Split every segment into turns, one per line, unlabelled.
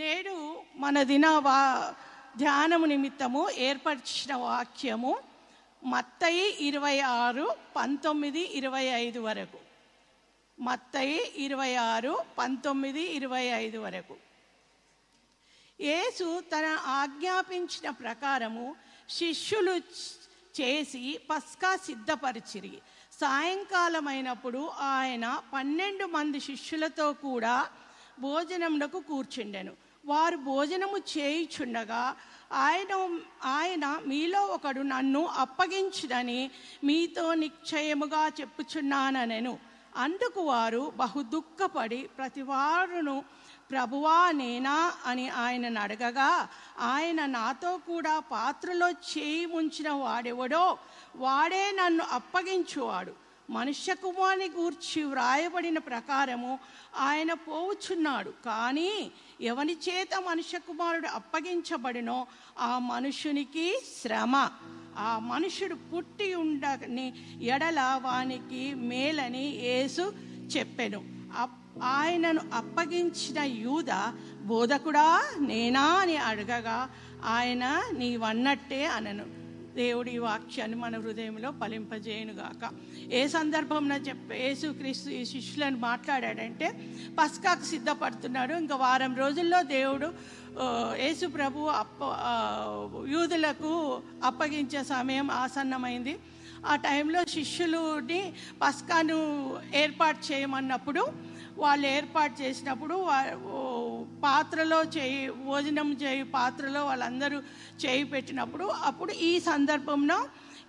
నేడు మన దిన వా ధ్యానము నిమిత్తము ఏర్పరిచిన వాక్యము మత్తయి ఇరవై ఆరు పంతొమ్మిది ఇరవై ఐదు వరకు. మత్తయి ఇరవై ఆరు పంతొమ్మిది ఇరవై ఐదు వరకు. యేసు తన ఆజ్ఞాపించిన ప్రకారము శిష్యులు చేసి పస్కా సిద్ధపరిచిరి. సాయంకాలమైనప్పుడు ఆయన పన్నెండు మంది శిష్యులతో కూడా భోజనమునకు కూర్చుండెను. వారు భోజనము చేయుచుండగా ఆయన ఆయన మీలో ఒకడు నన్ను అప్పగించుడని మీతో నిశ్చయముగా చెప్పుచున్నాననెను. అందుకు వారు బహు దుఃఖపడి ప్రతివారును ప్రభువా నేనా? అని ఆయనను అడగగా ఆయన నాతో కూడా పాత్రలో చేయి ముంచిన వాడెవడో? వాడే నన్ను అప్పగించువాడు. మనుష్య కుమారుని గూర్చి వ్రాయబడిన ప్రకారము ఆయన పోవుచున్నాడు. కానీ ఎవని చేత మనుష్య కుమారుడు అప్పగించబడినో ఆ మనుషునికి శ్రమ. ఆ మనుషుడు పుట్టి ఉండని ఎడల వానికి మేలని యేసు చెప్పెను. అప్- ఆయనను అప్పగించిన యూద బోధకుడా నేనా అని అడగగా ఆయన నీవన్నట్టే అనను. దేవుడి వాక్యాన్ని మన హృదయంలో ఫలింపజేయునుగాక. ఏ సందర్భంలో చెప్పే యేసుక్రీస్తు ఈ శిష్యులను మాట్లాడాడంటే పస్కాకు సిద్ధపడుతున్నాడు. ఇంకా వారం రోజుల్లో దేవుడు యేసు ప్రభు అప్ప యూదులకు అప్పగించే సమయం ఆసన్నమైంది. ఆ టైంలో శిష్యులని పస్కాను ఏర్పాటు చేయమన్నప్పుడు వాళ్ళు ఏర్పాటు చేసినప్పుడు పాత్రలో చేయి భోజనం చేయి పాత్రలో వాళ్ళందరూ చేయి పెట్టినప్పుడు అప్పుడు ఈ సందర్భంలో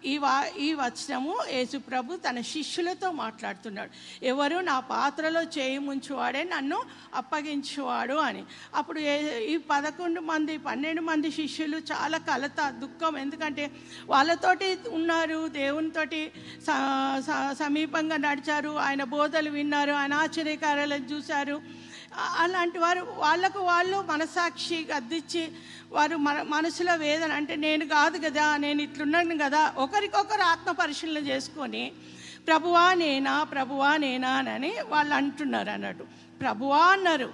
ఈ వా ఈ వచనము యేసుప్రభు తన శిష్యులతో మాట్లాడుతున్నాడు. ఎవరు నా పాత్రలో చేయి ముంచువాడే నన్ను అప్పగించువాడు అని. అప్పుడు ఈ పదకొండు మంది పన్నెండు మంది శిష్యులు చాలా కలత దుఃఖం. ఎందుకంటే వాళ్ళతోటి ఉన్నారు దేవునితోటి స- స- సమీపంగా నడిచారు. ఆయన బోధలు విన్నారు ఆయన ఆశ్చర్యకార్యాలను చూశారు. అలాంటి వారు వాళ్ళకు వాళ్ళు మనసాక్షి గద్దిచ్చి వారు మన మనసులో వేదన అంటే నేను కాదు కదా నేను ఇట్లున్నాను కదా ఒకరికొకరు ఆత్మ పరిశీలన చేసుకొని ప్రభువా నేనా ప్రభువా నేనా అని వాళ్ళు అంటున్నారు అన్నట్టు. ప్రభువా అన్నారు.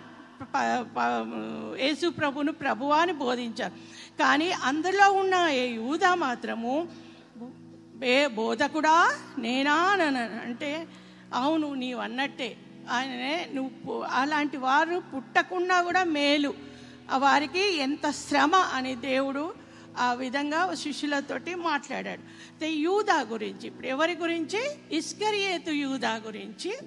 యేసు ప్రభును ప్రభువా అని బోధించారు. కానీ అందులో ఉన్న ఏ యూదా మాత్రము ఏ బోధకుడా నేనా అని అంటే అవును నీవు అన్నట్టే ఆయననే నువ్వు అలాంటి వారు పుట్టకుండా కూడా మేలు. వారికి ఎంత శ్రమ అని దేవుడు ఆ విధంగా శిష్యులతోటి మాట్లాడాడు. అయితే యూదా గురించి ఇప్పుడు ఎవరి గురించి? ఇస్కరియేతు యూదా గురించి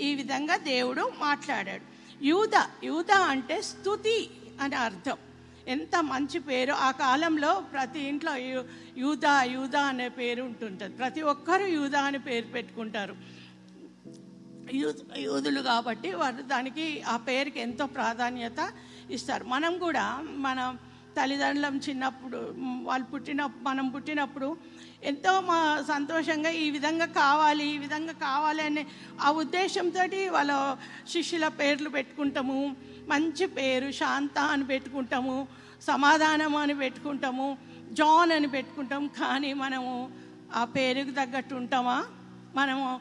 ఈ విధంగా దేవుడు మాట్లాడాడు. యూదా యూదా అంటే స్థుతి అని అర్థం. ఎంత మంచి పేరు. ఆ కాలంలో ప్రతి ఇంట్లో యూ- యూదా యూదా అనే పేరు ఉంటుంటుంది. ప్రతి ఒక్కరూ యూదా అని పేరు పెట్టుకుంటారు. యూదులు కాబట్టి వారు దానికి ఆ పేరుకి ఎంతో ప్రాధాన్యత ఇస్తారు. మనం కూడా మన తల్లిదండ్రులం చిన్నప్పుడు వాళ్ళు పుట్టిన మనం పుట్టినప్పుడు ఎంతో మా సంతోషంగా ఈ విధంగా కావాలి ఈ విధంగా కావాలి అనే ఆ ఉద్దేశంతో వాళ్ళ శిష్యుల పేర్లు పెట్టుకుంటాము. మంచి పేరు శాంత అని పెట్టుకుంటాము. సమాధానం అని పెట్టుకుంటాము. జాన్ అని పెట్టుకుంటాం. కానీ మనము ఆ పేరుకు తగ్గట్టు ఉంటామా? మనము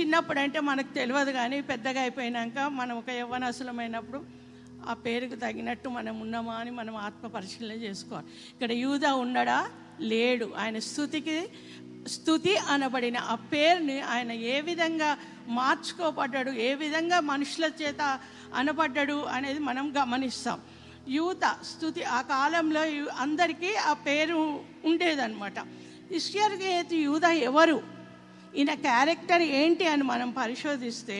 చిన్నప్పుడు అంటే మనకు తెలియదు కానీ పెద్దగా అయిపోయినాక మనం ఒక యవ్వనసులమైనప్పుడు ఆ పేరుకు తగినట్టు మనం ఉన్నామా అని మనం ఆత్మ పరిశీలన చేసుకోవాలి. ఇక్కడ యూదా ఉండడా? లేడు. ఆయన స్థుతికి స్థుతి అనబడిన ఆ పేరుని ఆయన ఏ విధంగా మార్చుకోబడ్డాడు ఏ విధంగా మనుషుల చేత అనబడ్డాడు అనేది మనం గమనిస్తాం. యూత స్థుతి ఆ కాలంలో అందరికీ ఆ పేరు ఉండేదన్నమాట. ఇస్యర్గేతు యూద ఎవరు? ఈయన క్యారెక్టర్ ఏంటి అని మనం పరిశోధిస్తే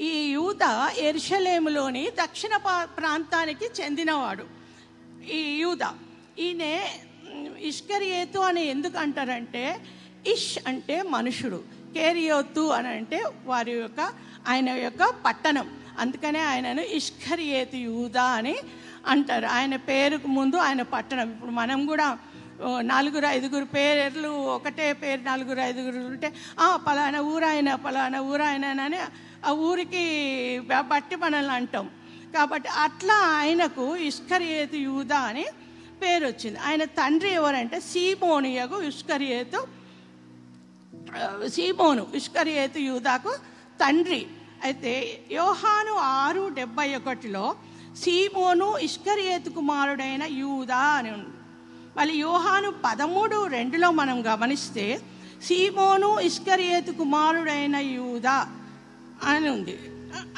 ఈ యూద ఎర్షలేములోని దక్షిణ ప్రాంతానికి చెందినవాడు. ఈ యూద ఈయనే ఇష్కరియేతు అని ఎందుకు అంటారంటే ఇష్ అంటే మనుషుడు కేరియోతు అని అంటే వారి యొక్క ఆయన యొక్క పట్టణం. అందుకనే ఆయనను ఇష్కరియేతు యూదా అని అంటారు. ఆయన పేరుకు ముందు ఆయన పట్టణం. ఇప్పుడు మనం కూడా నలుగురు ఐదుగురు పేర్లు ఒకటే పేరు నలుగురు ఐదుగురు ఉంటే "ఆ, పలానా ఊరాయన పలానా ఊరాయన అని ఆ ఊరికి బట్టి మనల్ని అంటాం. కాబట్టి అట్లా ఆయనకు ఇష్కరియేతు యూదా అని పేరు వచ్చింది ఆయన తండ్రి ఎవరంటే సీమోనియకు ఇష్కరియేతు సీమోను ఇష్కరియేతు యూదాకు తండ్రి. అయితే యోహాను ఆరు డెబ్బై ఒకటిలో సీమోను ఇష్కరియేతు కుమారుడైన యూదా అని ఉంది. మళ్ళీ యోహాను పదమూడు రెండులో మనం గమనిస్తే సీమోను ఇష్కరియేతు కుమారుడైన యూదా అని ఉంది.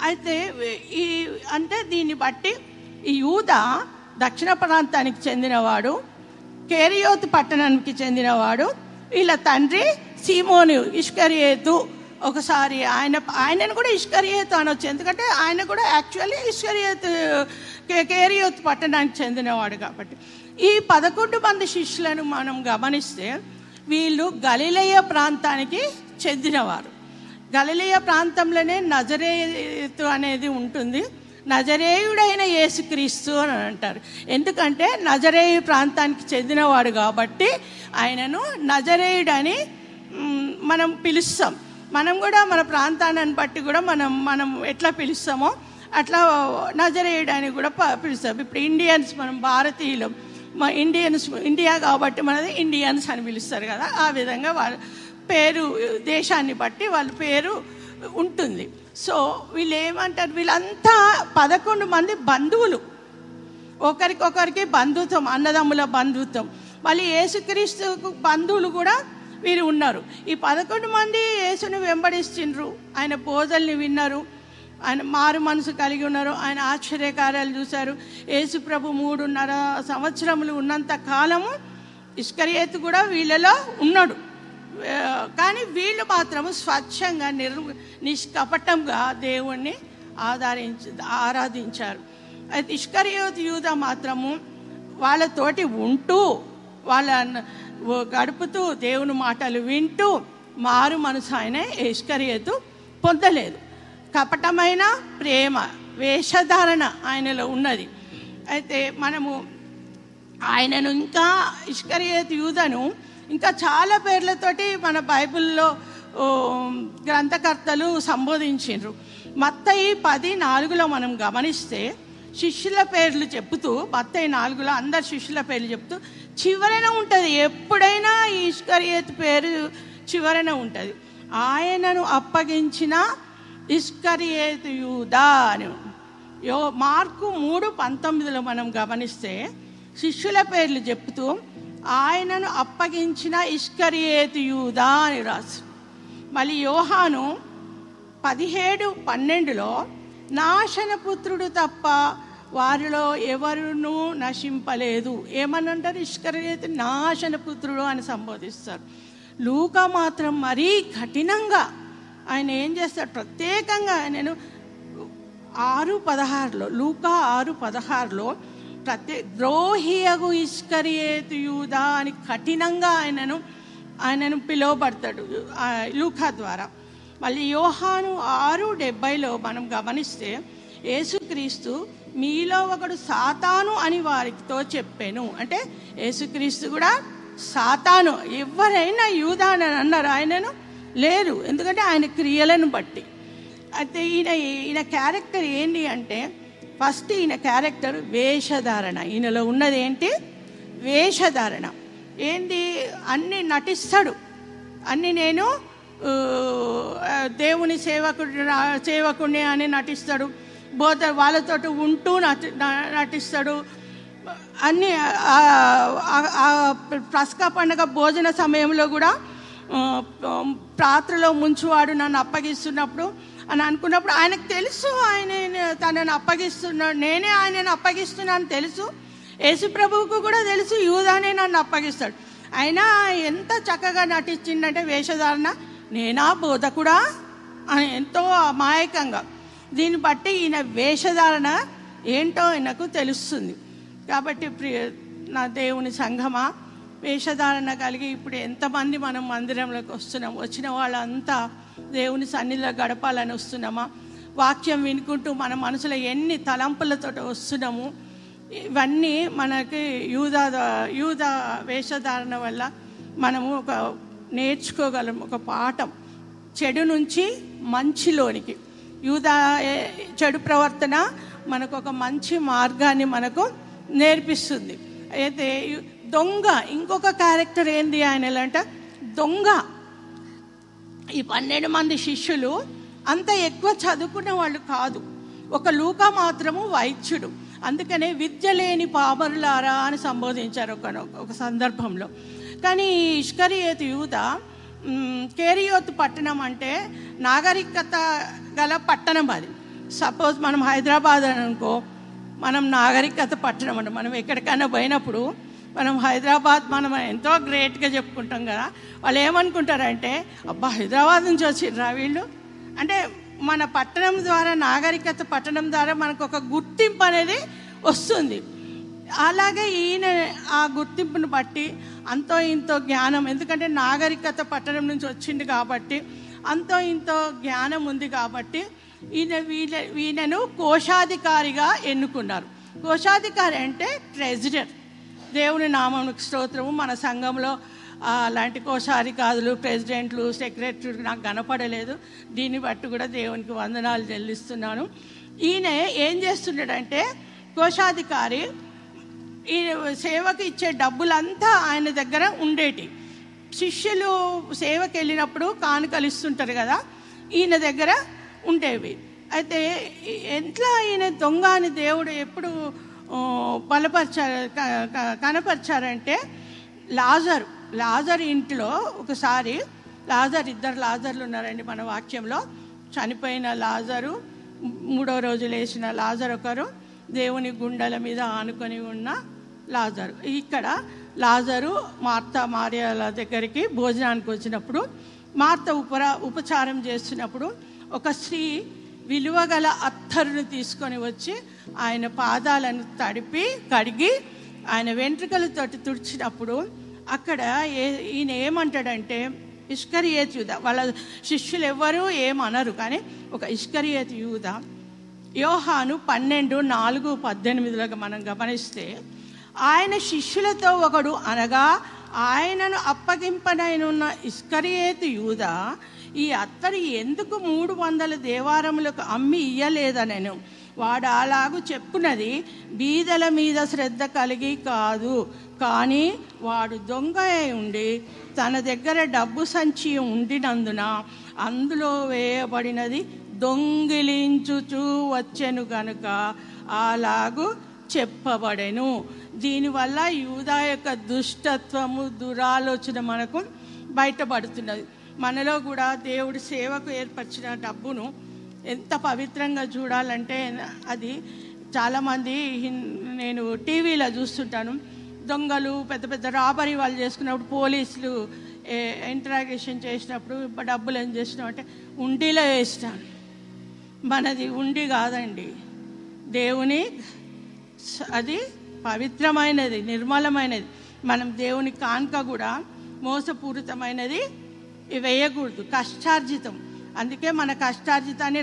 అయితే ఈ అంటే దీన్ని బట్టి ఈ యూద దక్షిణ ప్రాంతానికి చెందినవాడు కేరియోతు పట్టణానికి చెందినవాడు వీళ్ళ తండ్రి సీమోను ఇష్కరియేతు ఒకసారి ఆయన ఆయనను కూడా ఇష్కరియేతు అనొచ్చు. ఎందుకంటే ఆయన కూడా యాక్చువల్లీ ఇష్కరియేతు కే- కేరియోతు పట్టణానికి చెందినవాడు కాబట్టి. ఈ పదకొండు మంది శిష్యులను మనం గమనిస్తే వీళ్ళు గలిలయ ప్రాంతానికి చెందినవారు. గలిలయ ప్రాంతంలోనే నజరేతు అనేది ఉంటుంది. నజరేయుడైన యేసుక్రీస్తు అని అంటారు. ఎందుకంటే నజరేయు ప్రాంతానికి చెందినవాడు కాబట్టి ఆయనను నజరేయుడని మనం పిలుస్తాం. మనం కూడా మన ప్రాంతాన్ని బట్టి కూడా మనం మనం ఎట్లా పిలుస్తామో అట్లా నజరేయుడని కూడా ప- పిలుస్తాం. ఇప్పుడు ఇండియన్స్ మనం భారతీయులం మా ఇండియన్స్ ఇండియా కాబట్టి మనది ఇండియన్స్ అని పిలుస్తారు కదా. ఆ విధంగా వాళ్ళ పేరు దేశాన్ని బట్టి వాళ్ళ పేరు ఉంటుంది. సో వీళ్ళు ఏమంటారు వీళ్ళంతా పదకొండు మంది బంధువులు. ఒకరికొకరికి బంధుత్వం అన్నదమ్ముల బంధుత్వం. మళ్ళీ యేసుక్రీస్తు బంధువులు కూడా వీరు ఉన్నారు. ఈ పదకొండు మంది యేసుని వెంబడిస్తుండ్రు. ఆయన బోధల్ని విన్నారు. ఆయన మారు మనసు కలిగి ఉన్నారు. ఆయన ఆశ్చర్యకార్యాలు చూశారు. యేసు ప్రభు మూడున్నర సంవత్సరములు ఉన్నంత కాలము ఇష్కరియేతు కూడా వీళ్ళలో ఉన్నాడు. కానీ వీళ్ళు మాత్రము స్వచ్ఛంగా నిర్ నిష్కపటంగా దేవుణ్ణి ఆధారించ ఆరాధించారు. అయితే ఇష్కరియోత్ యూద మాత్రము వాళ్ళతోటి ఉంటూ వాళ్ళ గడుపుతూ దేవుని మాటలు వింటూ మారు మనసు ఆయన ఇష్కరియోతు పొందలేదు. కపటమైన ప్రేమ వేషధారణ ఆయనలో ఉన్నది. అయితే మనము ఆయనను ఇంకా ఇష్కరియత్ యూదను ఇంకా చాలా పేర్లతోటి మన బైబిల్లో గ్రంథకర్తలు సంబోధించారు మత్తయి పది నాలుగులో మనం గమనిస్తే శిష్యుల పేర్లు చెప్తూ మత్తయి నాలుగులో అందరు శిష్యుల పేర్లు చెప్తూ చివరన ఉంటుంది. ఎప్పుడైనా ఈశ్వరియత్ పేరు చివరన ఉంటుంది. ఆయనను అప్పగించిన ఇష్కరియేతు యూదా అని. యో మార్కు మూడు పంతొమ్మిదిలో మనం గమనిస్తే శిష్యుల పేర్లు చెప్తూ ఆయనను అప్పగించిన ఇష్కరియేతు యూదా అని రాసు. మళ్ళీ యోహాను పదిహేడు పన్నెండులో నాశనపుత్రుడు తప్ప వారిలో ఎవరునూ నశింపలేదు. ఏమనంటారు? ఇష్కరియేతు నాశనపుత్రుడు అని సంబోధిస్తారు. లూక మాత్రం మరీ కఠినంగా ఆయన ఏం చేస్తాడు? ప్రత్యేకంగా ఆయనను ఆరు పదహారులో లూకా ఆరు పదహారులో ప్రత్యే ద్రోహియగు ఇష్కరియేతు యూదా అని కఠినంగా ఆయనను ఆయనను పిలువబడతాడు లూకా ద్వారా. మళ్ళీ యోహాను ఆరు డెబ్బైలో మనం గమనిస్తే యేసుక్రీస్తు మీలో ఒకడు సాతాను అని వారితో చెప్పాను. అంటే యేసుక్రీస్తు కూడా సాతాను. ఎవరైనా యూదా అని అన్నారు ఆయనను లేరు. ఎందుకంటే ఆయన క్రియలను బట్టి. అయితే ఈయన ఈయన క్యారెక్టర్ ఏంటి అంటే ఫస్ట్ ఈయన క్యారెక్టర్ వేషధారణ. ఈయనలో ఉన్నది ఏంటి? వేషధారణ. ఏంటి అన్ని నటిస్తాడు. అన్ని నేను దేవుని సేవకుడు సేవకుడిని అని నటిస్తాడు. బోధ వాళ్ళతో ఉంటూ నటి నటిస్తాడు. అన్ని ఆ, పండుగ భోజన సమయంలో కూడా పాత్రలో ముంచువాడు నన్ను అప్పగిస్తున్నప్పుడు అని అనుకున్నప్పుడు ఆయనకు తెలుసు ఆయన తనను అప్పగిస్తున్నాడు నేనే ఆయనను అప్పగిస్తున్నాను తెలుసు. యేసు ప్రభువుకు కూడా తెలుసు యూదానే నన్ను అప్పగిస్తాడు. అయినా ఎంత చక్కగా నటించిందంటే వేషధారణ నేనా బోధకుడా? అని ఎంతో అమాయకంగా. దీన్ని బట్టి ఈయన వేషధారణ ఏంటో ఆయనకు తెలుస్తుంది. కాబట్టి ప్రియ నా దేవుని సంఘమా వేషధారణ కలిగి ఇప్పుడు ఎంతమంది మనం మందిరంలోకి వస్తున్నాం? వచ్చిన వాళ్ళంతా దేవుని సన్నిధిలో గడపాలని వస్తున్నామా? వాక్యం వినుకుంటూ మన మనసులో ఎన్ని తలంపులతో వస్తున్నాము? ఇవన్నీ మనకి యూదా యూదా వేషధారణ వల్ల మనము ఒక నేర్చుకోగలం ఒక పాఠం. చెడు నుంచి మంచిలోనికి. యూదా చెడు ప్రవర్తన మనకు ఒక మంచి మార్గాన్ని మనకు నేర్పిస్తుంది. అయితే దొంగ. ఇంకొక క్యారెక్టర్ ఏంది ఆయన అంటే దొంగ. ఈ పన్నెండు మంది శిష్యులు అంత ఎక్కువ చదువుకున్న వాళ్ళు కాదు. ఒక లూకా మాత్రము వైద్యుడు. అందుకనే విద్య లేని పామరులారా అని సంబోధించారు ఒక ఒక సందర్భంలో. కానీ ఇష్కరియోత్ యూత కేరియోత్ పట్టణం అంటే నాగరికత గల పట్టణం అది. సపోజ్ మనం హైదరాబాద్ అని అనుకో మనం నాగరికత పట్టణం అంటే మనం ఎక్కడికైనా పోయినప్పుడు మనం హైదరాబాద్ మనం ఎంతో గ్రేట్గా చెప్పుకుంటాం కదా వాళ్ళు ఏమనుకుంటారంటే అబ్బా హైదరాబాద్ నుంచి వచ్చిండ్రా వీళ్ళు? అంటే మన పట్టణం ద్వారా నాగరికత పట్టణం ద్వారా మనకు ఒక గుర్తింపు అనేది వస్తుంది. అలాగే ఈయన ఆ గుర్తింపును బట్టి అంతో ఇంతో జ్ఞానం ఎందుకంటే నాగరికత పట్టణం నుంచి వచ్చింది కాబట్టి అంతో ఇంతో జ్ఞానం ఉంది కాబట్టి ఈయన వీళ్ళ ఈయనను కోశాధికారిగా ఎన్నుకున్నారు. కోశాధికారి అంటే ట్రెజరర్. దేవుని నామానికి స్తోత్రము. మన సంఘంలో అలాంటి అలాంటి కోశాధికారులు ప్రెసిడెంట్లు సెక్రటరీలు నాకు కనపడలేదు. దీన్ని బట్టి కూడా దేవునికి వందనాలు చెల్లిస్తున్నాను. ఈయన ఏం చేస్తున్నాడంటే కోశాధికారి ఈ సేవకు ఇచ్చే డబ్బులంతా ఆయన దగ్గర ఉండేటి. శిష్యులు సేవకి వెళ్ళినప్పుడు కానుకలు ఇస్తుంటారు కదా ఈయన దగ్గర ఉండేవి. అయితే ఎట్లా ఈయన దొంగ అని దేవుడు ఎప్పుడు బలపరిచారు కనపరిచారంటే లాజరు. లాజర్ ఇంట్లో ఒకసారి లాజర్ ఇద్దరు లాజర్లు ఉన్నారండి మన వాక్యంలో. చనిపోయిన లాజరు మూడో రోజు లేచిన లాజర్ ఒకరు దేవుని గుండెల మీద ఆనుకొని ఉన్న లాజరు. ఇక్కడ లాజరు మార్త మార్యాల దగ్గరికి భోజనానికి వచ్చినప్పుడు మార్త ఉపరా ఉపచారం చేస్తున్నప్పుడు ఒక స్త్రీ విలువగల అత్తరును తీసుకొని వచ్చి ఆయన పాదాలను తడిపి కడిగి ఆయన వెంట్రుకలతోటి తుడిచినప్పుడు అక్కడ ఏ ఈయన ఏమంటాడంటే ఇష్కరియేత్ యూద. వాళ్ళ శిష్యులు ఎవ్వరూ ఏమనరు కానీ ఒక ఇష్కరియేత్ యూద యోహాను పన్నెండు నాలుగు పద్దెనిమిదిలో మనం గమనిస్తే ఆయన శిష్యులతో ఒకడు అనగా ఆయనను అప్పగింపనైనున్న ఇస్కరియేతు యూద ఈ అత్తడి ఎందుకు మూడు వందల దేవారములకు అమ్మి ఇయ్యలేదనెను? వాడు అలాగూ చెప్పున్నది బీదల మీద శ్రద్ధ కలిగి కాదు. కానీ వాడు దొంగ అయి ఉండి తన దగ్గర డబ్బు సంచి ఉండినందున అందులో వేయబడినది దొంగిలించుచూ వచ్చెను గనుక అలాగు చెప్పబడెను. దీనివల్ల యూదా యొక్క దుష్టత్వము దురాలోచన మనకు బయటపడుతున్నది. మనలో కూడా దేవుడి సేవకు ఏర్పరిచిన డబ్బును ఎంత పవిత్రంగా చూడాలంటే అది చాలామంది నేను టీవీలో చూస్తుంటాను. దొంగలు పెద్ద పెద్ద రాబరీ వాళ్ళు చేసుకున్నప్పుడు పోలీసులు ఇంటరాగేషన్ చేసినప్పుడు డబ్బులు ఏం చేసినాం అంటే ఉండిలో వేసినాను. మనది ఉండి కాదండి. దేవుని అది పవిత్రమైనది నిర్మలమైనది. మనం దేవుని కానుక కూడా మోసపూరితమైనది వేయకూడదు కష్టార్జితం. అందుకే మన కష్టార్జితాన్ని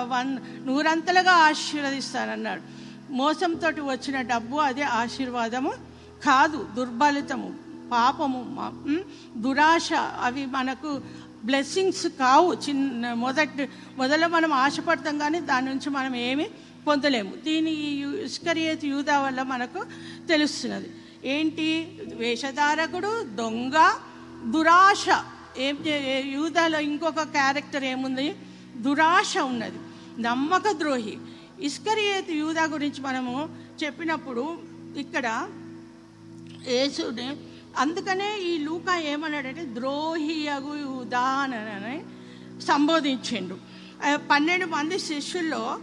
వన్ నూరంతలుగా ఆశీర్వదిస్తానన్నాడు. మోసంతో వచ్చిన డబ్బు అదే ఆశీర్వాదము కాదు దుర్బలితము పాపము దురాశ. అవి మనకు బ్లెస్సింగ్స్ కావు. చిన్న మొదటి మొదలు మనం ఆశపడతాం కానీ దాని నుంచి మనం ఏమి పొందలేము. దీని ఈ యు- యూదా వల్ల మనకు తెలుస్తున్నది. ఏంటి? వేషధారకుడు దొంగ దురాశ. ఏం చే- యూదాలో ఇంకొక క్యారెక్టర్ ఏముంది? దురాశ ఉన్నది. నమ్మక ద్రోహి ఇస్కరియేతు యూదా గురించి మనము చెప్పినప్పుడు ఇక్కడ యేసుని అందుకనే ఈ లూకా ఏమన్నాడంటే ద్రోహియగు యూదానని సంబోధించిండు. పన్నెండు మంది శిష్యుల్లో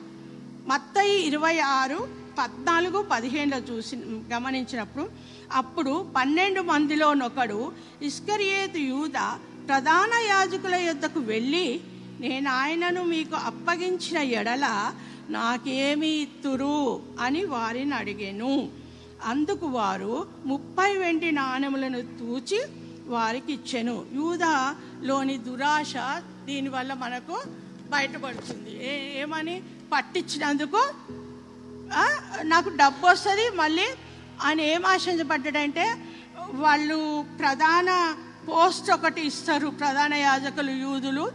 మత్తయి ఇరవై ఆరు పద్నాలుగు పదిహేనులో చూసి గమనించినప్పుడు అప్పుడు పన్నెండు మందిలోనొకడు ఇస్కరియేతు యూద ప్రధాన యాజకుల యొద్దకు వెళ్ళి నేను ఆయనను మీకు అప్పగించిన ఎడల నాకేమి ఇత్తురు అని వారిని అడిగాను. అందుకు వారు ముప్పై వెండి నాణెములను తూచి వారికి ఇచ్చాను యూదాలోని దురాశ దీనివల్ల మనకు బయటపడుతుంది. ఏ ఏమని? పట్టించినందుకు నాకు డబ్బు వస్తుంది మళ్ళీ ఆయన ఏం ఆశించబడ్డాడంటే వాళ్ళు ప్రధాన పోస్ట్ ఒకటి ఇస్తారు ప్రధాన యాజకులు యూదులు.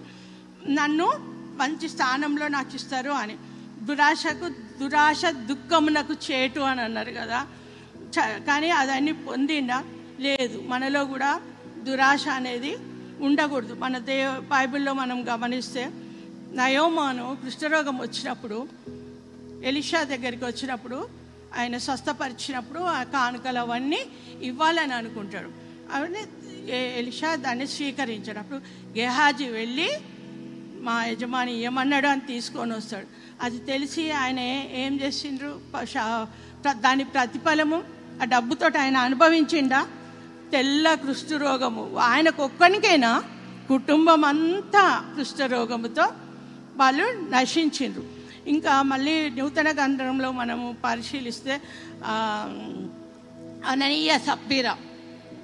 నన్ను మంచి స్థానంలో నాకు ఇస్తారు అని. దురాశకు దురాశ దుఃఖమునకు చేటు అని అన్నారు కదా. చ- కానీ అదన్నీ పొందిండా? లేదు. మనలో కూడా దురాశ అనేది ఉండకూడదు. మన దే బైబిల్లో మనం గమనిస్తే నయోమాను కుష్ఠరోగం వచ్చినప్పుడు ఎలిషా దగ్గరికి వచ్చినప్పుడు ఆయన స్వస్థపరిచినప్పుడు ఆ కానుకలు అవన్నీ ఇవ్వాలని అనుకుంటాడు. అవన్నీ ఎలిషా దాన్ని స్వీకరించాడు అప్పుడు గెహాజీ వెళ్ళి మా యజమాని ఏమన్నాడు అని తీసుకొని వస్తాడు. అది తెలిసి ఆయన ఏం చేసిండ్రు? ప- దాని ప్రతిఫలము ఆ డబ్బుతో ఆయన అనుభవించిండా? తెల్ల కుష్ఠరోగము ఆయనకు ఒక్కనికైనా కుటుంబం అంతా కుష్ఠరోగముతో వాళ్ళు నశించిండ్రు. ఇంకా మళ్ళీ నూతన గంధంలో మనము పరిశీలిస్తే అననీయ సబ్బీర.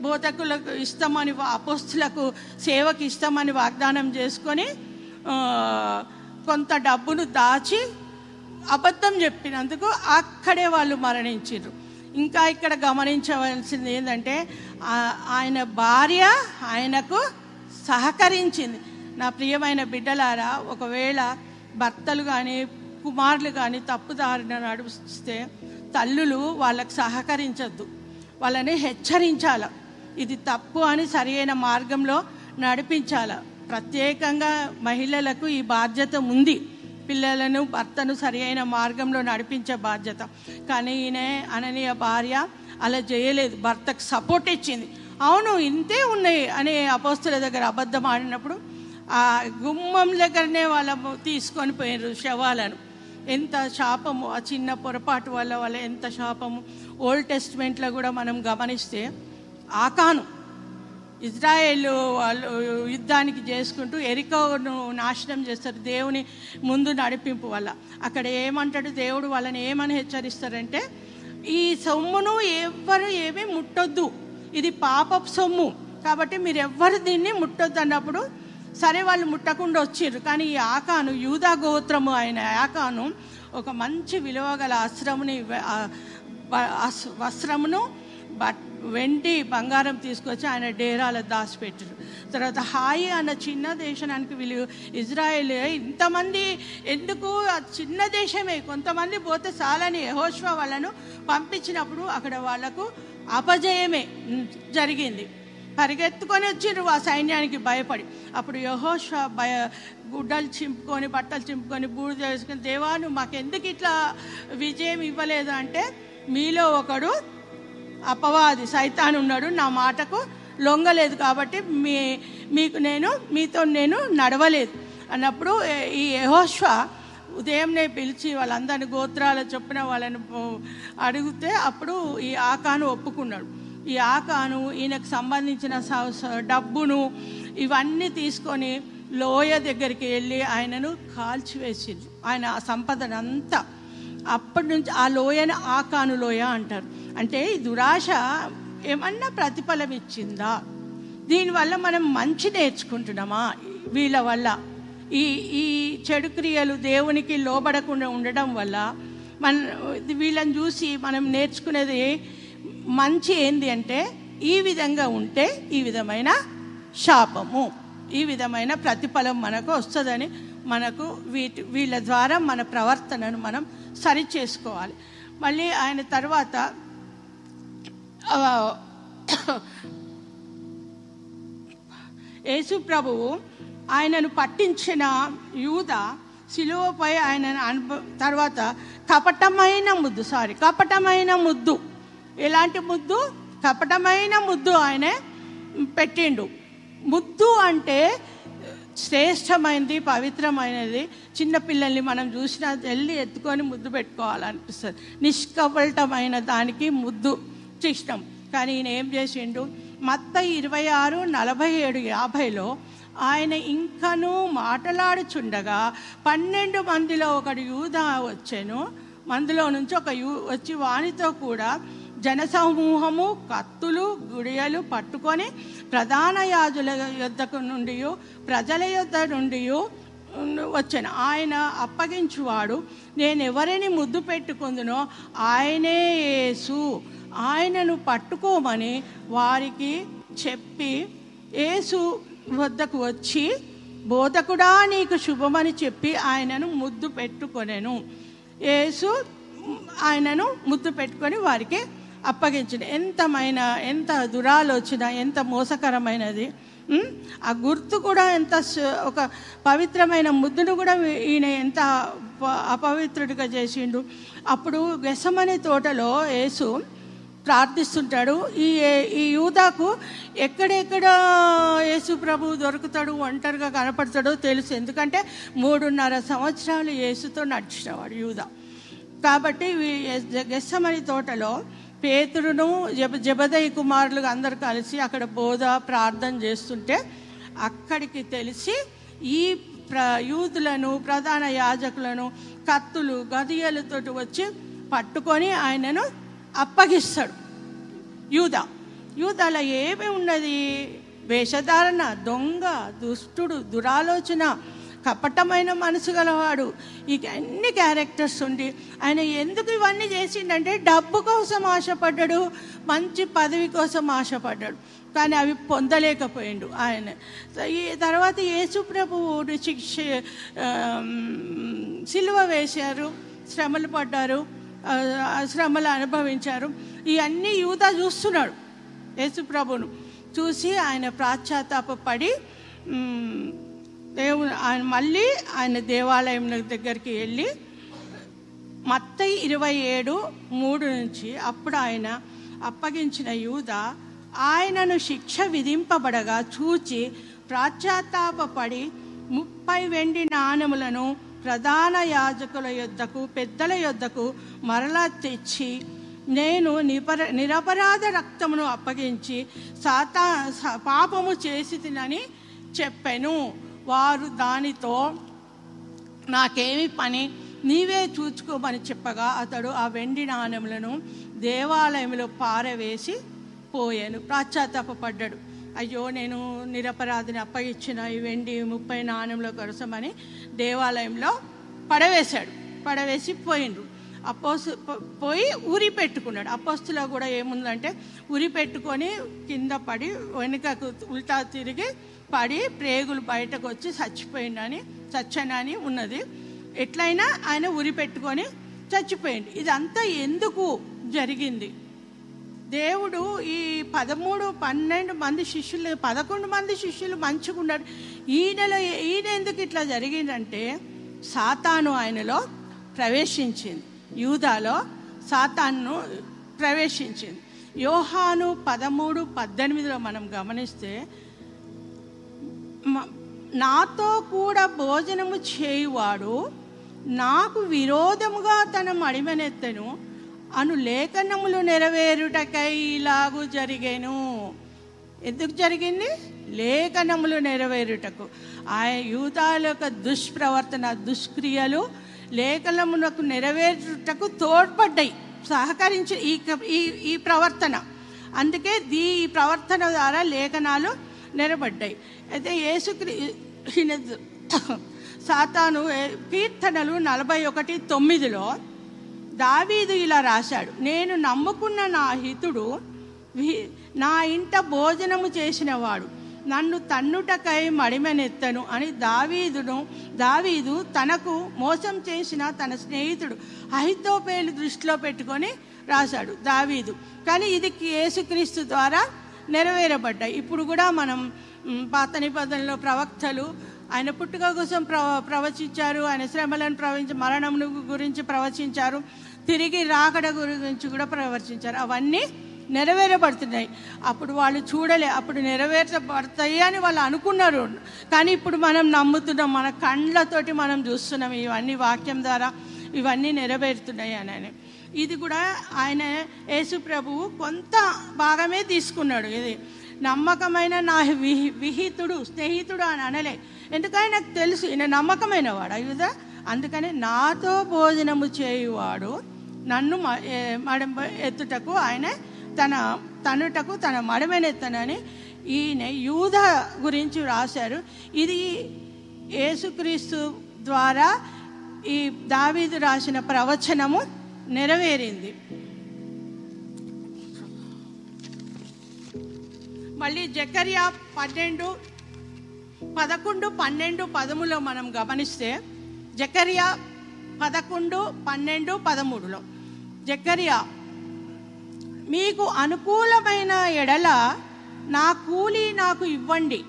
బోధకులకు ఇష్టమని అపోస్తులకు సేవకి ఇష్టమని వాగ్దానం చేసుకొని కొంత డబ్బును దాచి అబద్ధం చెప్పినందుకు అక్కడే వాళ్ళు మరణించారు ఇంకా ఇక్కడ గమనించవలసింది ఏంటంటే ఆయన భార్య ఆయనకు సహకరించింది. నా ప్రియమైన బిడ్డలారా ఒకవేళ భర్తలు కానీ కుమారులు కానీ తప్పుదారిన నడిపిస్తే తల్లులు వాళ్ళకు సహకరించద్దు. వాళ్ళని హెచ్చరించాలి. ఇది తప్పు అని సరియైన మార్గంలో నడిపించాల. ప్రత్యేకంగా మహిళలకు ఈ బాధ్యత ఉంది. పిల్లలను భర్తను సరియైన మార్గంలో నడిపించే బాధ్యత. కానీ ఈయన అననీయ భార్య అలా చేయలేదు. భర్తకు సపోర్ట్ ఇచ్చింది. అవును ఇంతే ఉన్నాయి అనే అపోస్తుల దగ్గర అబద్ధం ఆడినప్పుడు ఆ గుమ్మం దగ్గరనే వాళ్ళ తీసుకొని పోయినారు శవాలను. ఎంత శాపము ఆ చిన్న పొరపాటు వల్ల వాళ్ళ ఎంత శాపము. ఓల్డ్ టెస్ట్మెంట్లో కూడా మనం గమనిస్తే ఆకాను. ఇజ్రాయేల్ వాళ్ళు యుద్ధానికి చేసుకుంటూ ఎరికోను నాశనం చేస్తారు దేవుని ముందు నడిపింపు వల్ల. అక్కడ ఏమంటాడు? దేవుడు వాళ్ళని ఏమని హెచ్చరిస్తారంటే ఈ సొమ్మును ఎవ్వరు ఏమీ ముట్టొద్దు. ఇది పాపపు సొమ్ము. కాబట్టి మీరు ఎవ్వరు దీన్ని ముట్టొద్దు అన్నప్పుడు సరే వాళ్ళు ముట్టకుండా వచ్చారు కానీ ఈ ఆకాను యూదా గోత్రము అయిన ఆకాను ఒక మంచి విలువ గల అస్త్రముని అస్- వస్త్రమును బట్ వెండి బంగారం తీసుకొచ్చి ఆయన డేరాలో దాచిపెట్టారు తర్వాత హాయి అన్న చిన్న దేశానికి వీళ్ళు ఇజ్రాయెల్ ఇంతమంది ఎందుకు ఆ చిన్న దేశమే? కొంతమంది పోతే చాలని యహోష్వ వాళ్ళను పంపించినప్పుడు అక్కడ వాళ్ళకు అపజయమే జరిగింది. పరిగెత్తుకొని వచ్చిండ్రు ఆ సైన్యానికి భయపడి. అప్పుడు యహోష భయ గుడ్డలు చింపుకొని బట్టలు చింపుకొని బూడిద వేసుకొని దేవాను మాకెందుకు ఇట్లా విజయం ఇవ్వలేదు అంటే మీలో ఒకడు అపవాది సైతాన్ ఉన్నాడు నా మాటకు లొంగలేదు కాబట్టి మీ మీకు నేను మీతో నేను నడవలేదు. అన్నప్పుడు ఈ యహోష్వ ఉదయంనే పిలిచి వాళ్ళందరిని గోత్రాల చొప్పున వాళ్ళని అడిగితే అప్పుడు ఈ ఆకాను ఒప్పుకున్నాడు. ఈ ఆకాను ఈయనకు సంబంధించిన స- స- డబ్బును ఇవన్నీ తీసుకొని లోయ దగ్గరికి వెళ్ళి ఆయనను కాల్చివేసింది. ఆయన ఆ సంపదనంతా అప్పటి నుంచి ఆ లోయని ఆకాను లోయ అంటారు. అంటే ఈ దురాశ ఏమన్నా ప్రతిఫలం ఇచ్చిందా? దీనివల్ల మనం మంచి నేర్చుకుంటున్నామా? వీళ్ళ వల్ల. ఈ ఈ చెడు క్రియలు దేవునికి లోబడకుండా ఉండడం వల్ల మన వీళ్ళని చూసి మనం నేర్చుకునేది మంచి ఏంది అంటే ఈ విధంగా ఉంటే ఈ విధమైన శాపము. ఈ విధమైన ప్రతిఫలం మనకు వస్తుందని మనకు వీటి వీళ్ళ ద్వారా మన ప్రవర్తనను మనం సరి చేసుకోవాలి. మళ్ళీ ఆయన తర్వాత యేసు ప్రభువు ఆయనను పట్టించిన యూద శిలువపై ఆయనను అనుభ తర్వాత కపటమైన ముద్దు సారీ కపటమైన ముద్దు. ఎలాంటి ముద్దు? కపటమైన ముద్దు ఆయన పెట్టిండు. ముద్దు అంటే శ్రేష్టమైనది పవిత్రమైనది. చిన్నపిల్లల్ని మనం చూసినా వెళ్ళి ఎత్తుకొని ముద్దు పెట్టుకోవాలనిపిస్తుంది. నిష్కపటమైన దానికి ముద్దు. ఇష్టం. కానీ ఈయన ఏం చేసిండు? మత్త ఇరవై ఆరు నలభై ఏడు యాభైలో ఆయన ఇంకనూ మాటలాడుచుండగా పన్నెండు మందిలో ఒకడు యూదా వచ్చాను. మందిలో నుంచి ఒక యూ వచ్చి వానితో కూడా జనసమూహము కత్తులు గుడియలు పట్టుకొని ప్రధాన యాజుల యొద్దకు నుండి ప్రజల యొద్ద నుండి వచ్చాను. ఆయన అప్పగించువాడు నేను ఎవరిని ముద్దు పెట్టుకుందునో ఆయనే యేసు. ఆయనను పట్టుకోమని వారికి చెప్పి యేసు వద్దకు వచ్చి బోధకుడా నీకు శుభమని చెప్పి ఆయనను ముద్దు పెట్టుకొనెను. యేసు ఆయనను ముద్దు పెట్టుకొని వారికి అప్పగించిన ఎంతమైన ఎంత దురాలోచన ఎంత మోసకరమైనది. ఆ గుర్తు కూడా ఎంత ఒక పవిత్రమైన ముద్దును కూడా ఈయన ఎంత అపవిత్రుడిగా చేసిండు. అప్పుడు గెసమనే తోటలో యేసు ప్రార్థిస్తుంటాడు. ఈ ఈ యూదాకు ఎక్కడెక్కడ యేసు ప్రభు దొరుకుతాడు ఒంటరిగా కనపడతాడో తెలుసు. ఎందుకంటే మూడున్నర సంవత్సరాలు యేసుతో నడిచినవాడు యూదా. కాబట్టి గెస్సమని తోటలో పేతురును జబ జబదయ్య కుమారులు అందరు కలిసి అక్కడ బోధ ప్రార్థన చేస్తుంటే అక్కడికి తెలిసి ఈ ప్ర యూదులను ప్రధాన యాజకులను కత్తులు గదియలతోటి వచ్చి పట్టుకొని ఆయనను అప్పగిస్తాడు. యూద. యూదలో ఏమి ఉన్నది? వేషధారణ దొంగ దుష్టుడు దురాలోచన కపటమైన మనసు గలవాడు. ఇక అన్ని క్యారెక్టర్స్ ఉండి ఆయన ఎందుకు ఇవన్నీ చేసిండంటే డబ్బు కోసం ఆశపడ్డాడు మంచి పదవి కోసం ఆశపడ్డాడు. కానీ అవి పొందలేకపోయిండు ఆయన. ఈ తర్వాత యేసుప్రభువుడు శిక్ష సిలువ వేశారు శ్రమలు పడ్డారు. శ్రమలు అనుభవించారు. ఇవన్నీ యూదా చూస్తున్నాడు యేసుప్రభును చూసి ఆయన ప్రాశ్చాత్తాపడి దేవుడు ఆయన మళ్ళీ ఆయన దేవాలయం దగ్గరికి వెళ్ళి మత్తయి ఇరవై ఏడు మూడు నుంచి అప్పుడు ఆయన అప్పగించిన యూద ఆయనను శిక్ష విధింపబడగా చూచి ప్రాశ్చాత్తాపడి ముప్పై వెండి నాణములను ప్రధాన యాజకుల యొద్దకు పెద్దల యొద్దకు మరలా తెచ్చి నేను నిపర నిరపరాధ రక్తమును అప్పగించి సాతా పాపము చేసి తినని చెప్పాను. వారు దానితో నాకేమి పని నీవే చూచుకోమని చెప్పగా అతడు ఆ వెండి నాణ్యములను దేవాలయంలో పారవేసి పోయాను. పడ్డాడు అయ్యో నేను నిరపరాధిని అప్పగించిన ఈ వెండి ముప్పై నాణ్యంలో కొరసమని దేవాలయంలో పడవేశాడు. పడవేసి పోయిండ్రు. అపోస్ పోయి ఉరి పెట్టుకున్నాడు. అపోస్తులో కూడా ఏముందంటే ఉరి పెట్టుకొని కింద పడి వెనుకకు ఉల్టా తిరిగి పడి ప్రేగులు బయటకు వచ్చి చచ్చిపోయిందని చచ్చనని ఉన్నది. ఎట్లయినా ఆయన ఉరి పెట్టుకొని చచ్చిపోయింది ఇదంతా ఎందుకు జరిగింది? దేవుడు ఈ పదమూడు పన్నెండు మంది శిష్యులు పదకొండు మంది శిష్యులు మంచిగా ఉన్నాడు ఈయనలో ఈయన ఎందుకు ఇట్లా జరిగిందంటే సాతాను ఆయనలో ప్రవేశించింది. యూదాలో సాతాన్ను ప్రవేశించింది. యోహాను పదమూడు పద్దెనిమిదిలో మనం గమనిస్తే నాతో కూడా భోజనము చేయువాడు నాకు విరోధముగా తన మడిమనెత్తను అను లేఖనములు నెరవేరుటకై ఇలాగు జరిగాను. ఎందుకు జరిగింది? లేఖనములు నెరవేరుటకు. ఆ యూతాల యొక్క దుష్ప్రవర్తన దుష్క్రియలు లేఖనమునకు నెరవేరుటకు తోడ్పడ్డాయి. సహకరించి ఈ ఈ ఈ ప్రవర్తన. అందుకే దీ ఈ ప్రవర్తన ద్వారా లేఖనాలు నిలబడ్డాయి అయితే యేసుక్రీ సాతాను కీర్తనలు నలభై ఒకటి తొమ్మిదిలో దావీదు ఇలా రాశాడు నేను నమ్ముకున్న నా హితుడు నా ఇంట భోజనము చేసినవాడు. నన్ను తన్నుటకై మడిమనెత్తను అని దావీదును దావీదు తనకు మోసం చేసిన తన స్నేహితుడు అహితోపేలు దృష్టిలో పెట్టుకొని రాశాడు దావీదు. కానీ ఇది యేసుక్రీస్తు ద్వారా నెరవేరబడ్డాయి. ఇప్పుడు కూడా మనం పాత నిబంధనలో ప్రవక్తలు ఆయన పుట్టుక కోసం ప్రవ ప్రవచించారు. ఆయన శ్రమలను ప్రవచించి మరణం గురించి ప్రవచించారు. తిరిగి రాకడ గురించి కూడా ప్రవచించారు. అవన్నీ నెరవేరబడుతున్నాయి. అప్పుడు వాళ్ళు చూడలే. అప్పుడు నెరవేర్చబడతాయి అని వాళ్ళు అనుకున్నారు. కానీ ఇప్పుడు మనం నమ్ముతున్నాం. మన కండ్లతోటి మనం చూస్తున్నాం. ఇవన్నీ వాక్యం ద్వారా ఇవన్నీ నెరవేరుతున్నాయి అని ఇది కూడా ఆయన యేసు ప్రభువు కొంత భాగమే తీసుకున్నాడు. ఇది నమ్మకమైన నా విహి విహితుడు స్నేహితుడు అని అనలే. ఎందుకని నాకు తెలుసు ఈయన నమ్మకమైన వాడు అయ్యుదా అందుకని నాతో భోజనము చేయువాడు నన్ను మడ ఎత్తుటకు ఆయన తన తనుటకు తన మడమనెత్తనని ఈయన యూధ గురించి రాశారు. ఇది యేసుక్రీస్తు ద్వారా ఈ దావీదు రాసిన ప్రవచనము నెరవేరింది. మళ్ళీ జకర్యా పన్నెండు పదకొండు పన్నెండు పదములో మనం గమనిస్తే జకరియా పదకొండు పన్నెండు పదమూడులో. జకరియా మీకు అనుకూలమైన ఎడల నా కూలి నాకు ఇవ్వండి.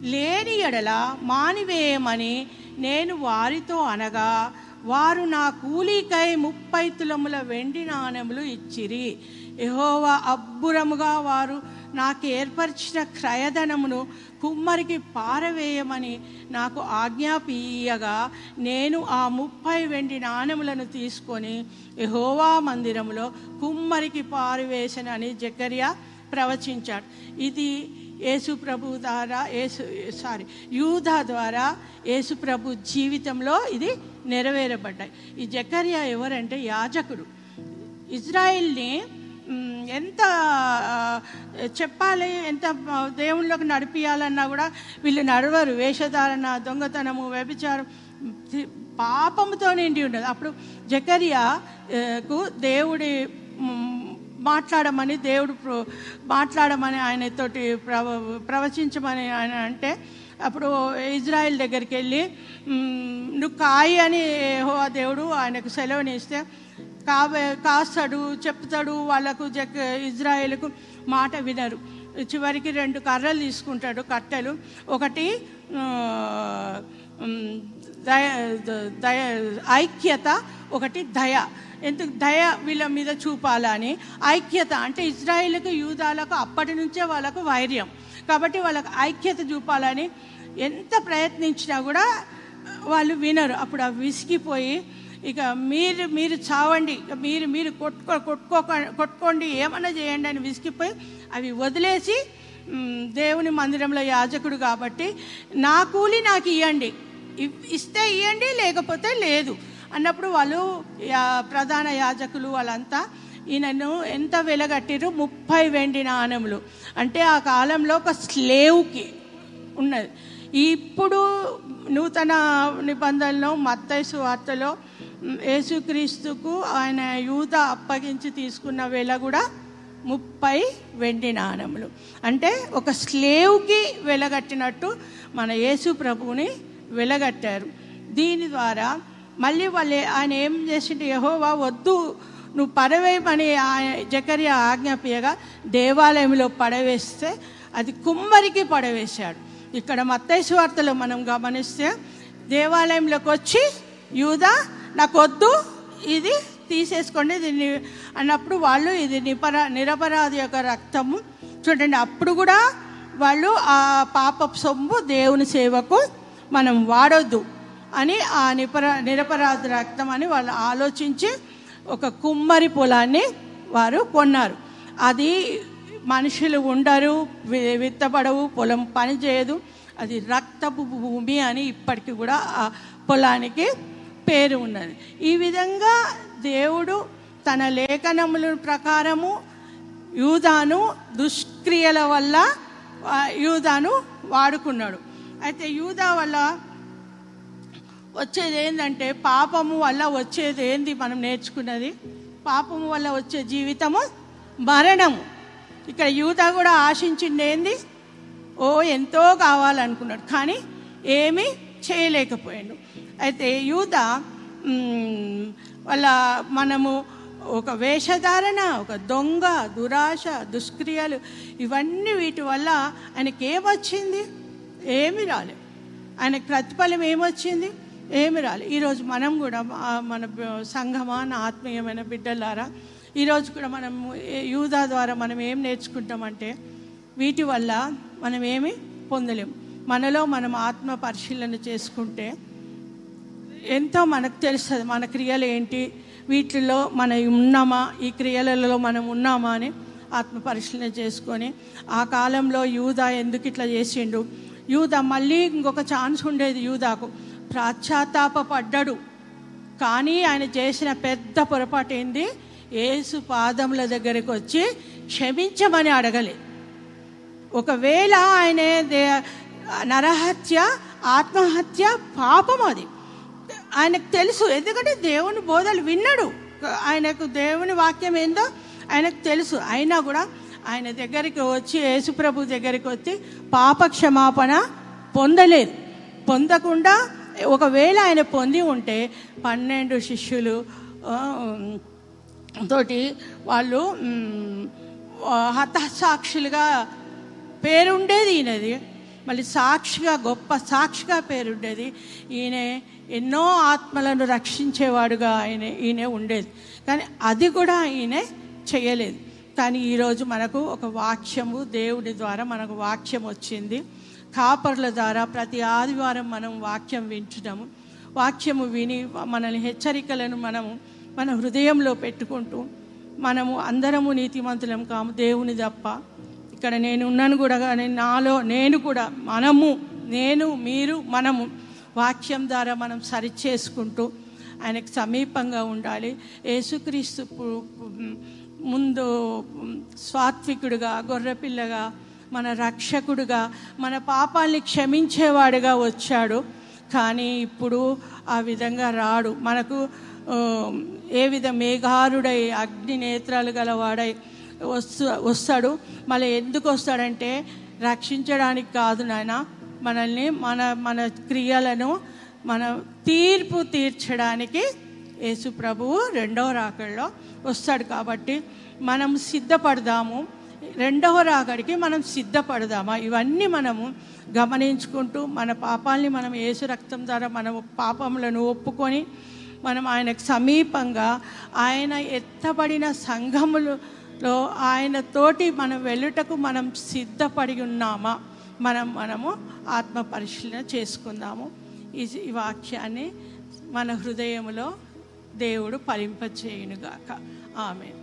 లేని ఎడల మానివేయమని నేను వారితో అనగా వారు నా కూలీకై ముప్పై తులముల వెండి నాణెములు ఇచ్చిరి. ఎహోవా అబ్బురముగా వారు నాకు ఏర్పరిచిన క్రయధనమును కుమ్మరికి పారవేయమని నాకు ఆజ్ఞాపీయగా నేను ఆ ముప్పై వెండి నాణెములను తీసుకొని యహోవా మందిరంలో కుమ్మరికి పారవేశనని జకర్యా ప్రవచించాడు. ఇది యేసు ప్రభు ద్వారా యేసు సారీ యూదా ద్వారా యేసు ప్రభు జీవితంలో ఇది నెరవేరబడ్డాయి. ఈ జకర్యా ఎవరంటే యాజకుడు. ఇజ్రాయిల్ని ఎంత చెప్పాలి ఎంత దేవుళ్ళకి నడిపియాలన్నా కూడా వీళ్ళు నడవరు. వేషధారణ దొంగతనము వ్యభిచారం పాపంతో పాపముతో నిండి ఉండదు. అప్పుడు జకరియాకు దేవుడి మాట్లాడమని దేవుడు ప్ర- మాట్లాడమని ఆయనతోటి ప్రవ ప్రవచించమని ఆయన అంటే అప్పుడు ఇజ్రాయెల్ దగ్గరికి వెళ్ళి నువ్వు కాయి అని హో దేవుడు ఆయనకు సెలవునిస్తే కావే కాస్తాడు చెప్తాడు వాళ్ళకు జక్ ఇజ్రాయేల్కు మాట వినరు. చివరికి రెండు కర్రలు తీసుకుంటాడు కట్టెలు. ఒకటి దయ దయ ఐక్యత ఒకటి దయ. ఎందుకు దయ వీళ్ళ మీద చూపాలని ఐక్యత అంటే ఇజ్రాయిల్కు యూదాలకు అప్పటి నుంచే వాళ్ళకు వైర్యం. కాబట్టి వాళ్ళకు ఐక్యత చూపాలని ఎంత ప్రయత్నించినా కూడా వాళ్ళు వినరు. అప్పుడు ఆ విసిగిపోయి ఇక మీరు మీరు చావండి. ఇక మీరు మీరు కొట్టుకో కొట్టుకోక కొట్టుకోండి ఏమన్నా చేయండి అని విసిగిపోయి అవి వదిలేసి దేవుని మందిరంలో యాజకుడు కాబట్టి నా కూలి నాకు ఇవ్వండి ఇస్తే ఇవ్వండి లేకపోతే లేదు. అన్నప్పుడు వాళ్ళు యా- ప్రధాన యాజకులు వాళ్ళంతా ఈయనను ఎంత వెలగట్టిరు ముప్పై వెండి నాణములు. అంటే ఆ కాలంలో ఒక స్లేవ్కి ఉన్నది. ఇప్పుడు నూతన నిబంధనలో మత్తైసు వార్తలో యేసుక్రీస్తుకు ఆయన యూద అప్పగించి తీసుకున్న వేళ కూడా ముప్పై వెండి నాణములు. అంటే ఒక స్లేవ్కి వెలగట్టినట్టు మన యేసు ప్రభువుని వెలగట్టారు. దీని ద్వారా మళ్ళీ వాళ్ళు ఆయన ఏం చేసిండు? యహోవా వద్దు నువ్వు పడవేయమని ఆయన జకర్య ఆజ్ఞాపియగా దేవాలయంలో పడవేస్తే అది కుమ్మరికి పడవేశాడు. ఇక్కడ మత్తైశ్వార్తలో మనం గమనిస్తే దేవాలయంలోకి వచ్చి యూదా నాకు వద్దు ఇది తీసేసుకోండి దీన్ని అన్నప్పుడు వాళ్ళు ఇది నిపరా నిరపరాధి యొక్క రక్తము. చూడండి అప్పుడు కూడా వాళ్ళు ఆ పాప సొమ్ము దేవుని సేవకు మనం వాడొద్దు అని ఆ నిపర నిరపరాధ రక్తం అని వాళ్ళు ఆలోచించి ఒక కుమ్మరి పొలాన్ని వారు కొన్నారు. అది మనుషులు ఉండరు విత్తబడవు పొలం పని చేయదు. అది రక్తపు భూమి అని ఇప్పటికీ కూడా ఆ పొలానికి పేరు ఉన్నది. ఈ విధంగా దేవుడు తన లేఖనముల ప్రకారము యూదాను దుష్క్రియల వల్ల యూదాను వాడుకున్నాడు. అయితే యూదా వల్ల వచ్చేది ఏంటంటే పాపము వల్ల వచ్చేది ఏంది మనం నేర్చుకున్నది? పాపము వల్ల వచ్చే జీవితము మరణము. ఇక్కడ యూదా కూడా ఆశించింది ఏంది ఓ ఎంతో కావాలనుకున్నాడు. కానీ ఏమీ చేయలేకపోయాడు. అయితే యూద వాళ్ళ మనము ఒక వేషధారణ ఒక దొంగ దురాశ దుష్క్రియలు ఇవన్నీ వీటి వల్ల ఆయనకి ఏమొచ్చింది? ఏమి రాలేదు ఆయనకు ప్రతిఫలం ఏమొచ్చింది? ఏమి రాలే. ఈరోజు మనం కూడా మన సంఘమాన సంఘమా నా ఆత్మీయమైన బిడ్డలారా ఈరోజు కూడా మనం యూదా ద్వారా మనం ఏం నేర్చుకుంటామంటే వీటి వల్ల మనం ఏమి పొందలేము మనలో మనం ఆత్మ పరిశీలన చేసుకుంటే ఎంతో మనకు తెలుస్తుంది మన క్రియలు ఏంటి వీటిలో మనం ఉన్నామా ఈ క్రియలలో మనం ఉన్నామా అని ఆత్మపరిశీలన చేసుకొని ఆ కాలంలో యూదా ఎందుకు ఇట్లా చేసిండు? యూదా మళ్ళీ ఇంకొక ఛాన్స్ ఉండేది యూదాకు. పశ్చాత్తాప పడ్డాడు కానీ ఆయన చేసిన పెద్ద పొరపాటు ఏంది? ఏసు పాదముల దగ్గరికి వచ్చి క్షమించమని అడగలే. ఒకవేళ ఆయన దే- నరహత్య ఆత్మహత్య పాపం అది. ఆయనకు తెలుసు. ఎందుకంటే దేవుని బోధలు విన్నాడు. ఆయనకు దేవుని వాక్యం ఏందో ఆయనకు తెలుసు. అయినా కూడా ఆయన దగ్గరికి వచ్చి యేసుప్రభు దగ్గరికి వచ్చి పాప క్షమాపణ పొందలేదు. పొందకుండా ఒకవేళ ఆయన పొంది ఉంటే పన్నెండు శిష్యులు తోటి వాళ్ళు హతసాక్షులుగా పేరుండేది ఈయనది. మళ్ళీ సాక్షిగా గొప్ప సాక్షిగా పేరుండేది. ఈయన ఎన్నో ఆత్మలను రక్షించేవాడుగా ఆయన ఈయన ఉండేది. కానీ అది కూడా ఈయన చేయలేదు. కానీ ఈరోజు మనకు ఒక వాక్యము దేవుడి ద్వారా మనకు వాక్యం వచ్చింది. కాపర్ల ద్వారా ప్రతి ఆదివారం మనం వాక్యం వింటున్నాము. వాక్యము విని మనల్ని హెచ్చరికలను మనము మన హృదయంలో పెట్టుకుంటూ మనము అందరము నీతిమంతులం కాము దేవుని తప్ప ఇక్కడ నేను ఉన్నాను కూడా కానీ నాలో నేను కూడా మనము నేను మీరు మనము వాక్యం ద్వారా మనం సరిచేసుకుంటూ ఆయనకు సమీపంగా ఉండాలి. యేసుక్రీస్తు ముందు స్వాత్వికుడుగా గొర్రెపిల్లగా మన రక్షకుడుగా మన పాపాల్ని క్షమించేవాడుగా వచ్చాడు. కానీ ఇప్పుడు ఆ విధంగా రాడు. మనకు ఏ విధ మేఘారుడై అగ్ని నేత్రాలు గలవాడై వస్తు వస్తాడు. మళ్ళీ ఎందుకు వస్తాడంటే రక్షించడానికి కాదు నాయన. మనల్ని మన మన క్రియలను మన తీర్పు తీర్చడానికి యేసు ప్రభువు రెండవ రాకడలో వస్తాడు కాబట్టి మనం సిద్ధపడదాము. రెండవ రాకడికి మనం సిద్ధపడదామా? ఇవన్నీ మనము గమనించుకుంటూ మన పాపాల్ని మనం యేసు రక్తం ద్వారా మన పాపములను ఒప్పుకొని మనం ఆయనకు సమీపంగా ఆయన ఎత్తబడిన సంఘములు ఆయన తోటి మనం వెళ్ళుటకు మనం సిద్ధపడి ఉన్నామా? మనం మనము ఆత్మ పరిశీలన చేసుకుందాము. ఈ ఈ వాక్యాన్ని మన హృదయములో దేవుడు ఫలింపచేయునుగాక ఆమె